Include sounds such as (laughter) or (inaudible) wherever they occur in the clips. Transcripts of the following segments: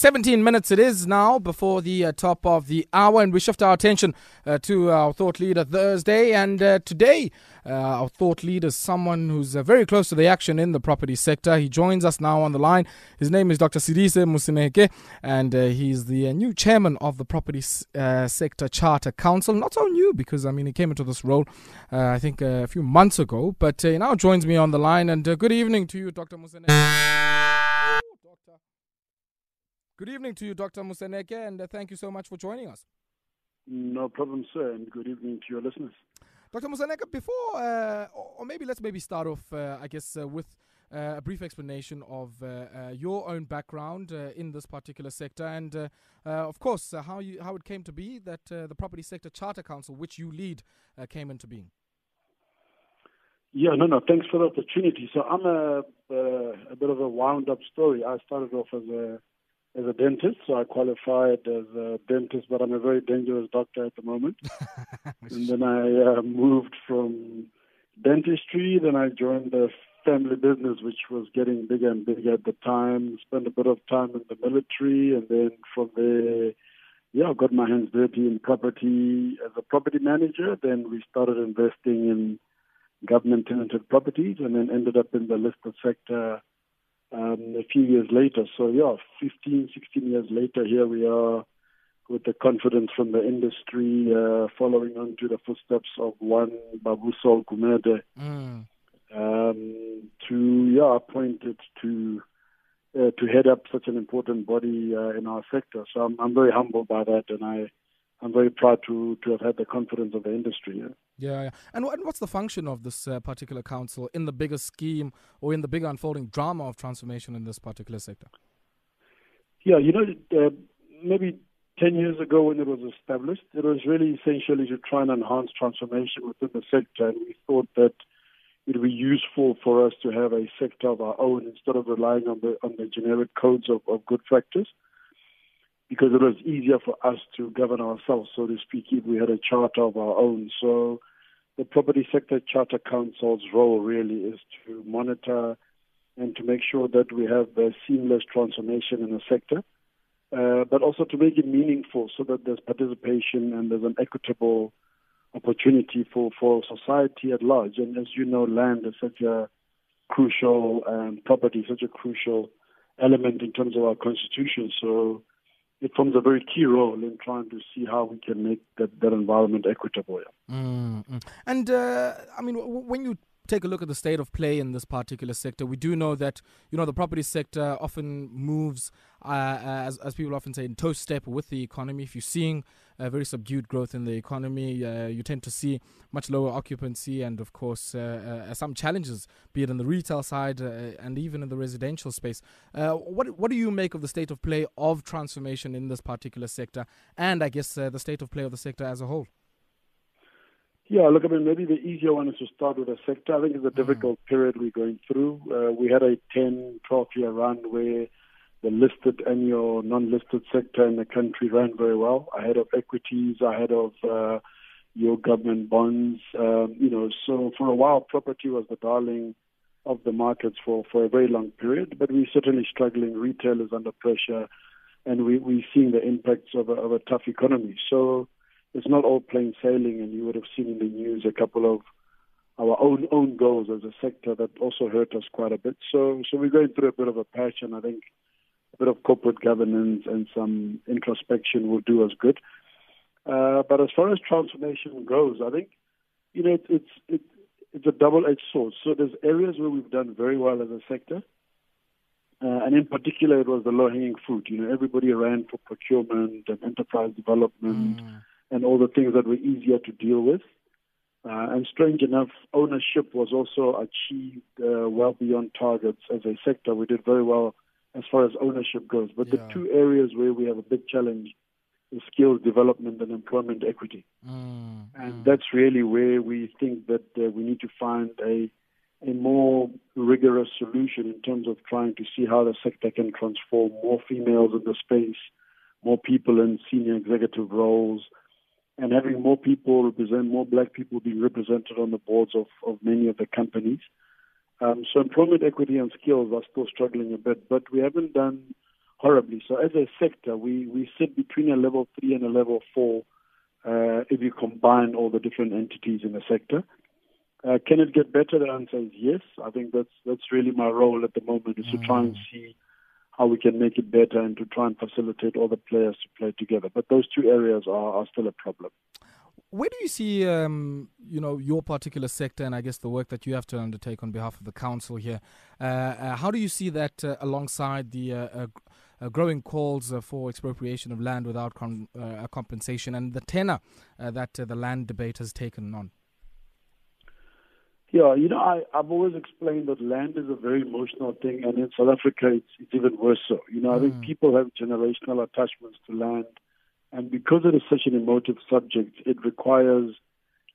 17 minutes it is now before the uh, top of the hour, and we shift our attention uh, to our thought leader Thursday. And uh, today, uh, our thought leader is someone who's uh, very close to the action in the property sector. He joins us now on the line. His name is Dr. Sedise Moseneke, and uh, he's the new chairman of the Property Sector Charter Council. Not so new because, I mean, he came into this role, I think, a few months ago, but he now joins me on the line. And good evening to you, Dr. Moseneke. Good evening to you, Dr. Moseneke, and uh, thank you so much for joining us. No problem, sir, and good evening to your listeners. Dr. Moseneke, before, uh, or maybe let's maybe start off, uh, I guess, uh, with uh, a brief explanation of uh, your own background in this particular sector, and of course, how you how it came to be that the Property Sector Charter Council, which you lead, came into being. Yeah, no, no. Thanks for the opportunity. So I'm a a bit of a wound up story. I started off as a as a dentist, so I qualified as a dentist, but I'm a very dangerous doctor at the moment. (laughs) and then I uh, moved from dentistry, then I joined the family business, which was getting bigger and bigger at the time. Spent a bit of time in the military, and then from there, yeah, I got my hands dirty in property as a property manager. Then we started investing in government tenanted properties, and then ended up in the listed sector um, a few years later. So, yeah, 15, 16 years later, here we are with the confidence from the industry, uh, following on to the footsteps of one Babusol Gumede, mm. um, to, yeah, appointed to uh, to head up such an important body uh, in our sector. So I'm, I'm very humbled by that, and I I'm very proud to to have had the confidence of the industry. Yeah, yeah. yeah. And, and what's the function of this uh, particular council in the bigger scheme or in the bigger unfolding drama of transformation in this particular sector? Yeah, you know, uh, maybe 10 years ago when it was established, it was really essentially to try and enhance transformation within the sector. And we thought that it would be useful for us to have a sector of our own instead of relying on the, on the generic codes of, of good practice because it was easier for us to govern ourselves, so to speak, if we had a charter of our own. So the Property Sector Charter Council's role really is to monitor and to make sure that we have a seamless transformation in the sector, uh, but also to make it meaningful so that there's participation and there's an equitable opportunity for, for society at large. And as you know, land is such a crucial um, property, such a crucial element in terms of our constitution. So it forms a very key role in trying to see how we can make that, that environment equitable. Mm-hmm. And uh, I mean, w- when you take a look at the state of play in this particular sector, we do know that you know the property sector often moves, uh, as as people often say, in toe step with the economy. If you're seeing a very subdued growth in the economy, uh, you tend to see much lower occupancy, and of course uh, uh some challenges, be it on the retail side uh, and even in the residential space. Uh, what what do you make of the state of play of transformation in this particular sector, and I guess the state of play of the sector as a whole? Yeah, look, I mean, maybe the easier one is to start with the sector. I think it's a mm. difficult mm. period we're going through. Uh, we had a 10, 12 year run where the listed and your non-listed sector in the country ran very well, ahead of equities, ahead of uh, your government bonds. Um, you know, so for a while, property was the darling of the markets for, for a very long period, but we're certainly struggling. Retail is under pressure, and we, we're seeing the impacts of a, of a tough economy. So it's not all plain sailing, and you would have seen in the news a couple of our own own goals as a sector that also hurt us quite a bit. So so we're going through a bit of a patch, and I think bit of corporate governance and some introspection will do us good. Uh, but as far as transformation goes, I think you know it, it's it, it's a double-edged sword. So there's areas where we've done very well as a sector, uh, and in particular, it was the low-hanging fruit. You know, everybody ran for procurement and enterprise development. Mm and all the things that were easier to deal with. Uh, and strange enough, ownership was also achieved uh, well beyond targets as a sector. We did very well as far as ownership goes. But yeah. the two areas where we have a big challenge is skills development and employment equity. Mm, and mm. that's really where we think that uh, we need to find a a more rigorous solution in terms of trying to see how the sector can transform more females in the space, more people in senior executive roles, and having more people represent, more black people being represented on the boards of, of many of the companies. Um, so employment equity and skills are still struggling a bit, but we haven't done horribly. So as a sector, we, we sit between a level three and a level four uh, if you combine all the different entities in the sector. Uh, can it get better? The answer is yes. I think that's that's really my role at the moment is mm. to try and mm. see how we can make it better and to try and facilitate all the players to play together. But those two areas are, are still a problem. Where do you see, um, you know, your particular sector and I guess the work that you have to undertake on behalf of the council here? Uh, uh, how do you see that uh, alongside the uh, uh, uh, growing calls for expropriation of land without com- compensation and the tenor that the land debate has taken on? Yeah, you know, I, I've always explained that land is a very emotional thing, and in South Africa, it's, it's even worse so. You know, I think mm. people have generational attachments to land, and because it is such an emotive subject, it requires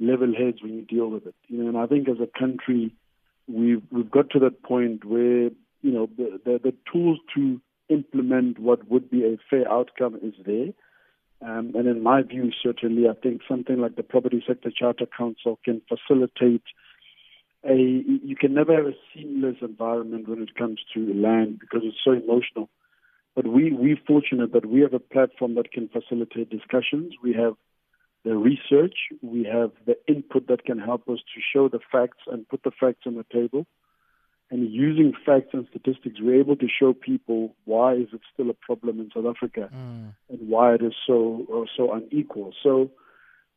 level heads when you deal with it. You know, and I think as a country, we've we've got to that point where you know the the, the tools to implement what would be a fair outcome is there. Um, and in my view, certainly, I think something like the Property Sector Charter Council can facilitate a you can never have a seamless environment when it comes to land because it's so emotional. But we we're fortunate that we have a platform that can facilitate discussions. We have the research, we have the input that can help us to show the facts and put the facts on the table. And using facts and statistics, we're able to show people why is it still a problem in South Africa mm. and why it is so uh, so unequal. So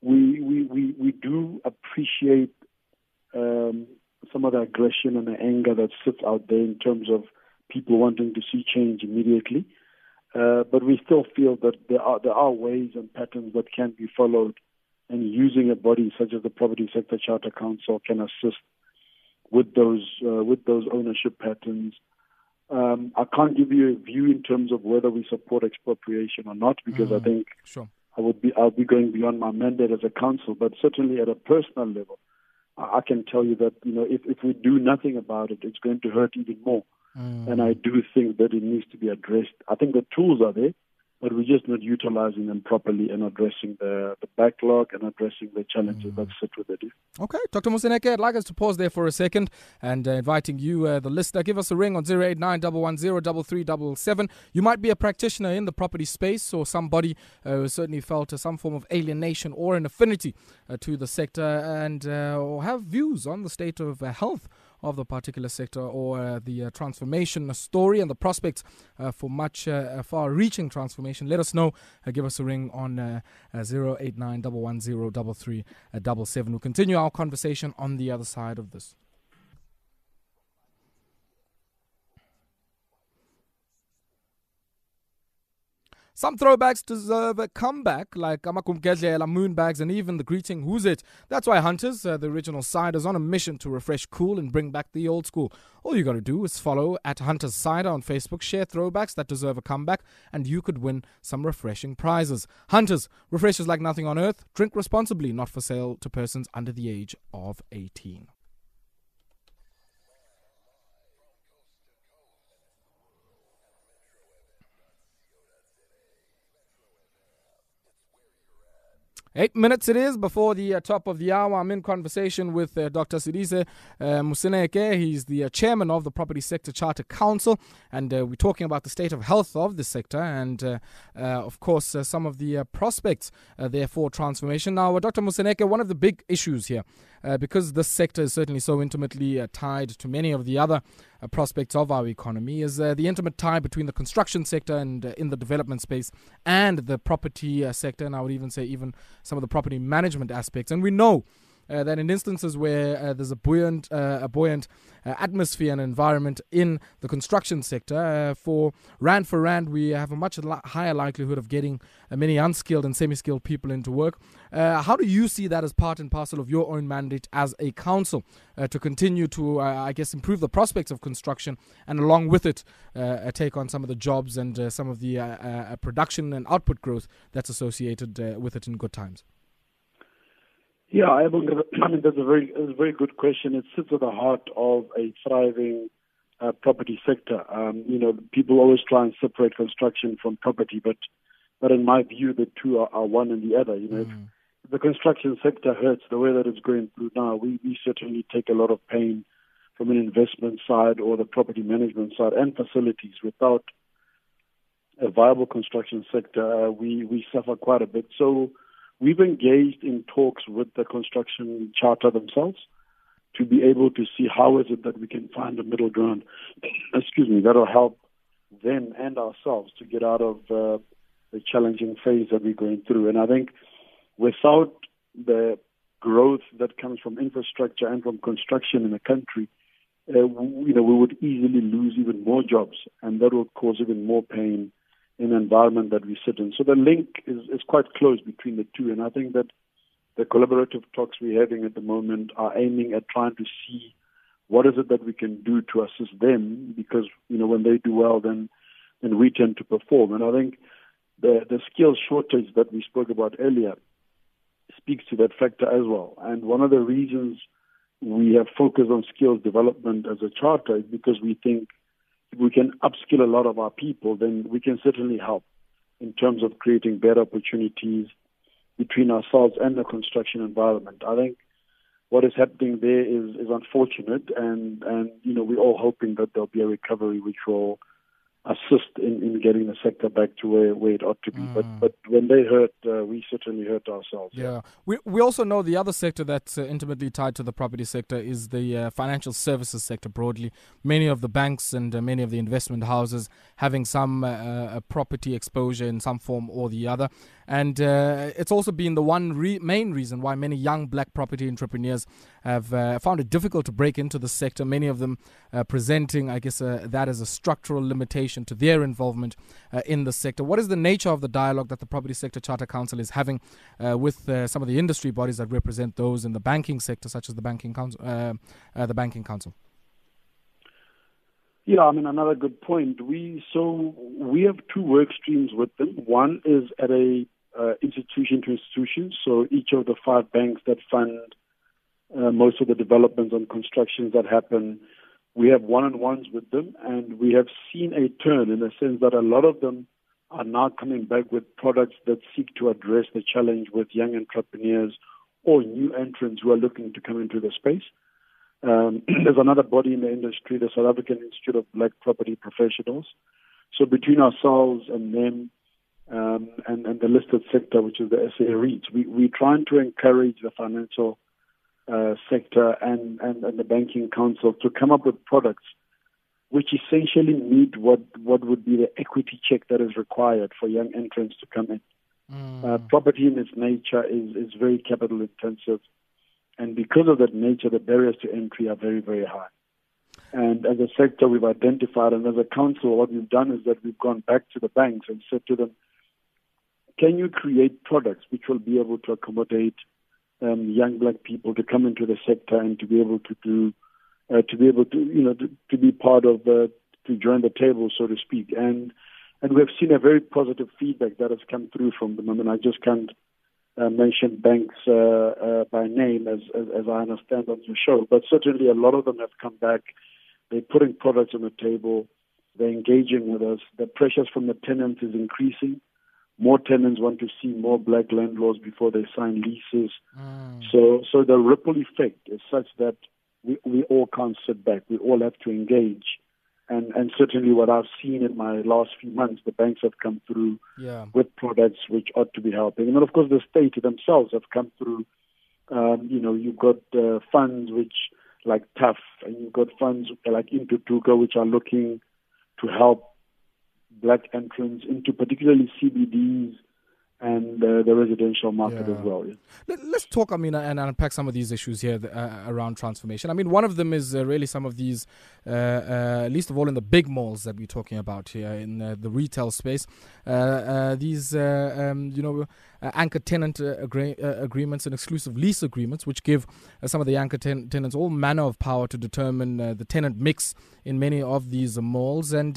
we we we, we do appreciate um, some of the aggression and the anger that sits out there in terms of people wanting to see change immediately. Uh, but we still feel that there are there are ways and patterns that can be followed, and using a body such as the Property Sector Charter Council can assist with those uh, with those ownership patterns. Um, I can't give you a view in terms of whether we support expropriation or not because mm, I think sure. I would be I'll be going beyond my mandate as a council. But certainly at a personal level, I can tell you that you know if if we do nothing about it, it's going to hurt even more. Mm. And I do think that it needs to be addressed. I think the tools are there, but we're just not utilizing them properly and addressing the, the backlog and addressing the challenges mm. that sit with it. Okay, Dr. Moseneke, I'd like us to pause there for a second and uh, inviting you, uh, the listener, give us a ring on 089 You might be a practitioner in the property space or somebody uh, who certainly felt uh, some form of alienation or an affinity uh, to the sector and uh, or have views on the state of health of the particular sector or uh, the uh, transformation story and the prospects uh, for much uh, far reaching transformation, let us know. Uh, give us a ring on uh, 089 We'll continue our conversation on the other side of this. Some throwbacks deserve a comeback, like Amakumkedlela, Moonbags, and even the greeting Who's It? That's why Hunters, uh, the original side, is on a mission to refresh cool and bring back the old school. All you gotta do is follow at Hunters Cider on Facebook, share throwbacks that deserve a comeback, and you could win some refreshing prizes. Hunters, refreshes like nothing on earth. Drink responsibly, not for sale to persons under the age of 18. Eight minutes it is before the uh, top of the hour. I'm in conversation with uh, Dr. Sedise uh, Moseneke. He's the uh, chairman of the Property Sector Charter Council, and uh, we're talking about the state of health of the sector and, uh, of course, some of the prospects there for transformation. Now, Dr. Moseneke, one of the big issues here uh, because this sector is certainly so intimately uh, tied to many of the other uh, prospects of our economy, is uh, the intimate tie between the construction sector and uh, in the development space and the property uh, sector, and I would even say even some of the property management aspects. And we know uh, that in instances where uh, there's a buoyant, uh, a buoyant uh, atmosphere and environment in the construction sector, uh, for rand for rand, we have a much li- higher likelihood of getting uh, many unskilled and semi-skilled people into work. Uh, how do you see that as part and parcel of your own mandate as a council to continue to, I guess, improve the prospects of construction and along with it, take on some of the jobs and some of the production and output growth that's associated with it in good times? Yeah, I, mean that's a very that's a very good question. It sits at the heart of a thriving uh, property sector. Um, you know, people always try and separate construction from property, but but in my view, the two are, are one and the other. You know, mm. if, the construction sector hurts the way that it's going through now, we, we certainly take a lot of pain from an investment side or the property management side and facilities without a viable construction sector, uh, we, we suffer quite a bit. So we've engaged in talks with the construction charter themselves to be able to see how is it that we can find a middle ground, (clears throat) excuse me, that'll help them and ourselves to get out of uh, the challenging phase that we're going through. And I think without the growth that comes from infrastructure and from construction in the country, uh, you know, we would easily lose even more jobs, and that would cause even more pain in the environment that we sit in. So the link is, is quite close between the two, and I think that the collaborative talks we're having at the moment are aiming at trying to see what is it that we can do to assist them, because you know when they do well, then then we tend to perform. And I think the the skills shortage that we spoke about earlier speaks to that factor as well. And one of the reasons we have focused on skills development as a charter is because we think if we can upskill a lot of our people, then we can certainly help in terms of creating better opportunities between ourselves and the construction environment. I think what is happening there is, is unfortunate, and, and you know we're all hoping that there'll be a recovery which will assist in, in getting the sector back to where, where it ought to be. Mm. But but when they hurt, uh, we certainly hurt ourselves. Yeah, we we also know the other sector that's uh, intimately tied to the property sector is the uh, financial services sector broadly. Many of the banks and uh, many of the investment houses having some uh, uh, property exposure in some form or the other, and it's also been the one re- main reason why many young black property entrepreneurs have found it difficult to break into the sector. Many of them presenting, I guess, that as a structural limitation to their involvement uh, in the sector. What is the nature of the dialogue that the Property Sector Charter Council is having uh, with uh, some of the industry bodies that represent those in the banking sector, such as the Banking Council? Uh, uh, the Banking Council. Yeah, I mean another good point. We so we have two work streams with them. One is at a uh, institution to institution. So each of the five banks that fund uh, most of the developments and constructions that happen we have one-on-ones with them, and we have seen a turn in the sense that a lot of them are now coming back with products that seek to address the challenge with young entrepreneurs or new entrants who are looking to come into the space. Um, (clears throat) there's another body in the industry, the South African Institute of Black Property Professionals. So between ourselves and them, um, and, and the listed sector, which is the SA REITs, we, we're trying to encourage the financial uh, sector and, and, and the banking council to come up with products which essentially meet what, what would be the equity check that is required for young entrants to come in. Mm. Uh, property in its nature is, is very capital intensive, and because of that nature, the barriers to entry are very, very high. And as a sector, we've identified, and as a council, what we've done is that we've gone back to the banks and said to them, can you create products which will be able to accommodate um, young black people to come into the sector and to be able to do, uh, to be able to, you know, to, to be part of, uh, to join the table, so to speak. And and we have seen a very positive feedback that has come through from them. I mean, I just can't uh, mention banks uh, uh, by name as, as, as I understand on the show, but certainly a lot of them have come back. They're putting products on the table. They're engaging with us. The pressures from the tenants is increasing more tenants want to see more black landlords before they sign leases. Mm. So, so the ripple effect is such that we, we all can't sit back. We all have to engage. And, and certainly what I've seen in my last few months, the banks have come through yeah. with products which ought to be helping. And then, of course, the state themselves have come through. Um, you know, you've got uh, funds which, like TUHF, and you've got funds like Intutuka, which are looking to help black entrance into particularly CBDs and uh, the residential market yeah. as well. Yeah. Let, us talk, I mean, and unpack some of these issues here uh, around transformation. I mean, one of them is uh, really some of these, uh, uh, least of all in the big malls that we're talking about here in uh, the retail space. these, um, you know, Uh, anchor tenant uh, agree- uh, agreements and exclusive lease agreements, which give some of the anchor ten- tenants all manner of power to determine the tenant mix in many of these malls. And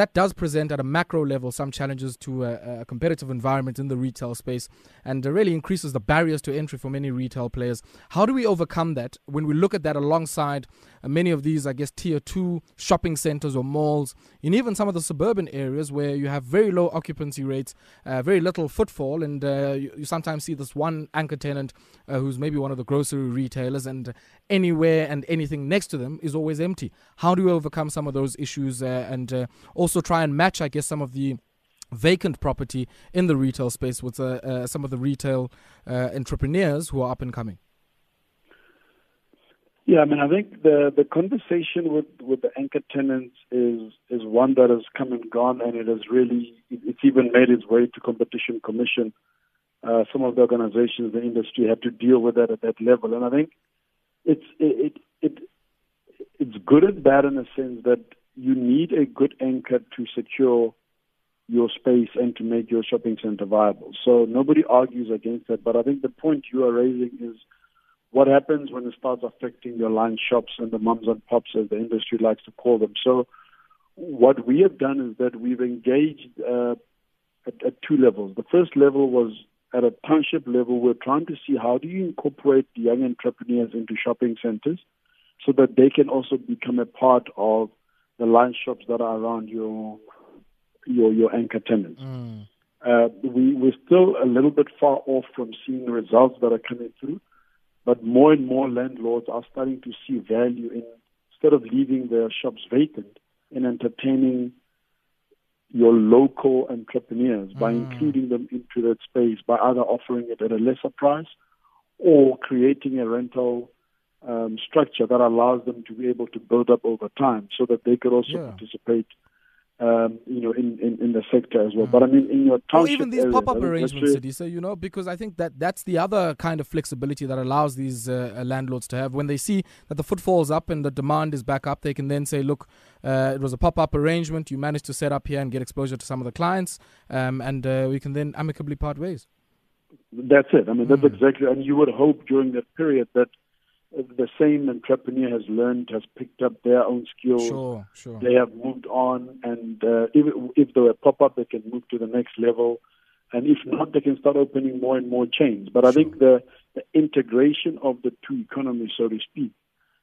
that does present at a macro level some challenges to a, competitive environment in the retail space and really increases the barriers to entry for many retail players. How do we overcome that when we look at that alongside uh, many of these, I guess, tier two shopping centers or malls, in even some of the suburban areas where you have very low occupancy rates, uh, very little footfall, and uh, you, you, sometimes see this one anchor tenant uh, who's maybe one of the grocery retailers, and anywhere and anything next to them is always empty. How do you overcome some of those issues uh, and uh, also try and match, I guess, some of the vacant property in the retail space with uh, some of the retail entrepreneurs who are up and coming? Yeah, I mean, I think the the conversation with with the anchor tenants is is one that has come and gone, and it has really it's even made its way to competition commission. Uh, some of the organizations, the industry, had to deal with that at that level, and I think it's it it, it it's good and bad in the sense that you need a good anchor to secure your space and to make your shopping center viable. So nobody argues against that, but I think the point you are raising is what happens when it starts affecting your line shops and the mums and pops, as the industry likes to call them. So, what we have done is that we've engaged uh, at, at two levels. The first level was at a township level. We're trying to see how do you incorporate the young entrepreneurs into shopping centers so that they can also become a part of the line shops that are around your your your anchor tenants. Mm. Uh, we we're still a little bit far off from seeing the results that are coming through. But more and more landlords are starting to see value in, instead of leaving their shops vacant, in entertaining your local entrepreneurs by mm. including them into that space, by either offering it at a lesser price or creating a rental um, structure that allows them to be able to build up over time so that they could also yeah. participate um, you know, in, in, in, the sector as well. Mm. But I mean, in your township, or even these pop-up arrangements, Sedise, you know, because I think that that's the other kind of flexibility that allows these uh, landlords to have when they see that the footfall's up and the demand is back up. They can then say, look, uh, it was a pop-up arrangement. You managed to set up here and get exposure to some of the clients, um, and uh, we can then amicably part ways. That's it. I mean, that's mm. exactly, and you would hope during that period that the same entrepreneur has learned, has picked up their own skills. Sure, sure. They have moved on, and uh, if if they were pop up, they can move to the next level, and if not, they can start opening more and more chains. But I think the, the integration of the two economies, so to speak,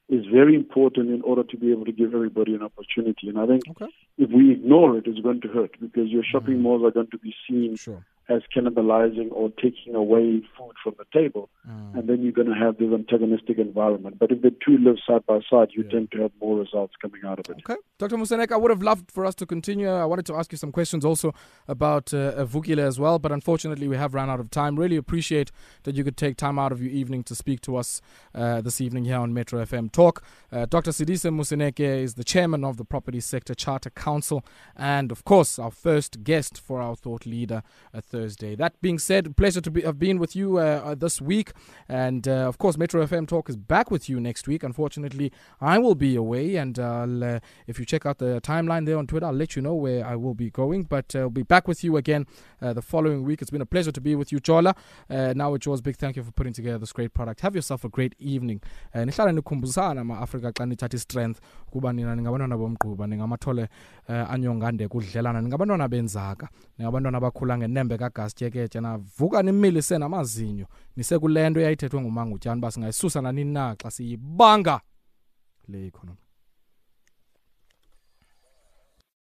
is very important in order to be able to give everybody an opportunity. And I think okay. if we ignore it, it's going to hurt because your shopping mm-hmm. malls are going to be seen sure as cannibalizing or taking away food from the table. Mm. And then you're going to have this antagonistic environment. But if the two live side by side, you yeah. tend to have more results coming out of it. Okay. Dr. Moseneke, I would have loved for us to continue. I wanted to ask you some questions also about uh, Vukile as well, but unfortunately we have run out of time. Really appreciate that you could take time out of your evening to speak to us uh, this evening here on Metro FM Talk. Uh, Dr. Sedise Moseneke is the chairman of the Property Sector Charter Council and, of course, our first guest for our thought leader uh, Thursday. That being said, pleasure to be, have been with you uh, uh this week. And uh, of course, Metro FM Talk is back with you next week. Unfortunately, I will be away. And uh, if you check out the timeline there on Twitter, I'll let you know where I will be going. But I'll be back with you again the following week. It's been a pleasure to be with you, Chola. now it's yours. Big thank you for putting together this great product. Have yourself a great evening. And nihlala nikhumbuzana ama-afrika xa nithatha strength kuba nina ningabantwana bomgquba ningamathole uh, anyongande kudlelana. Ningabantwana benzaka ningabantwana abakhula ngenembe kagastyeketya navuka nimilise namazinyo nisekule nto eyayithethwe ngumangutyani uba singayisusa nanini na xa siyibanga le economy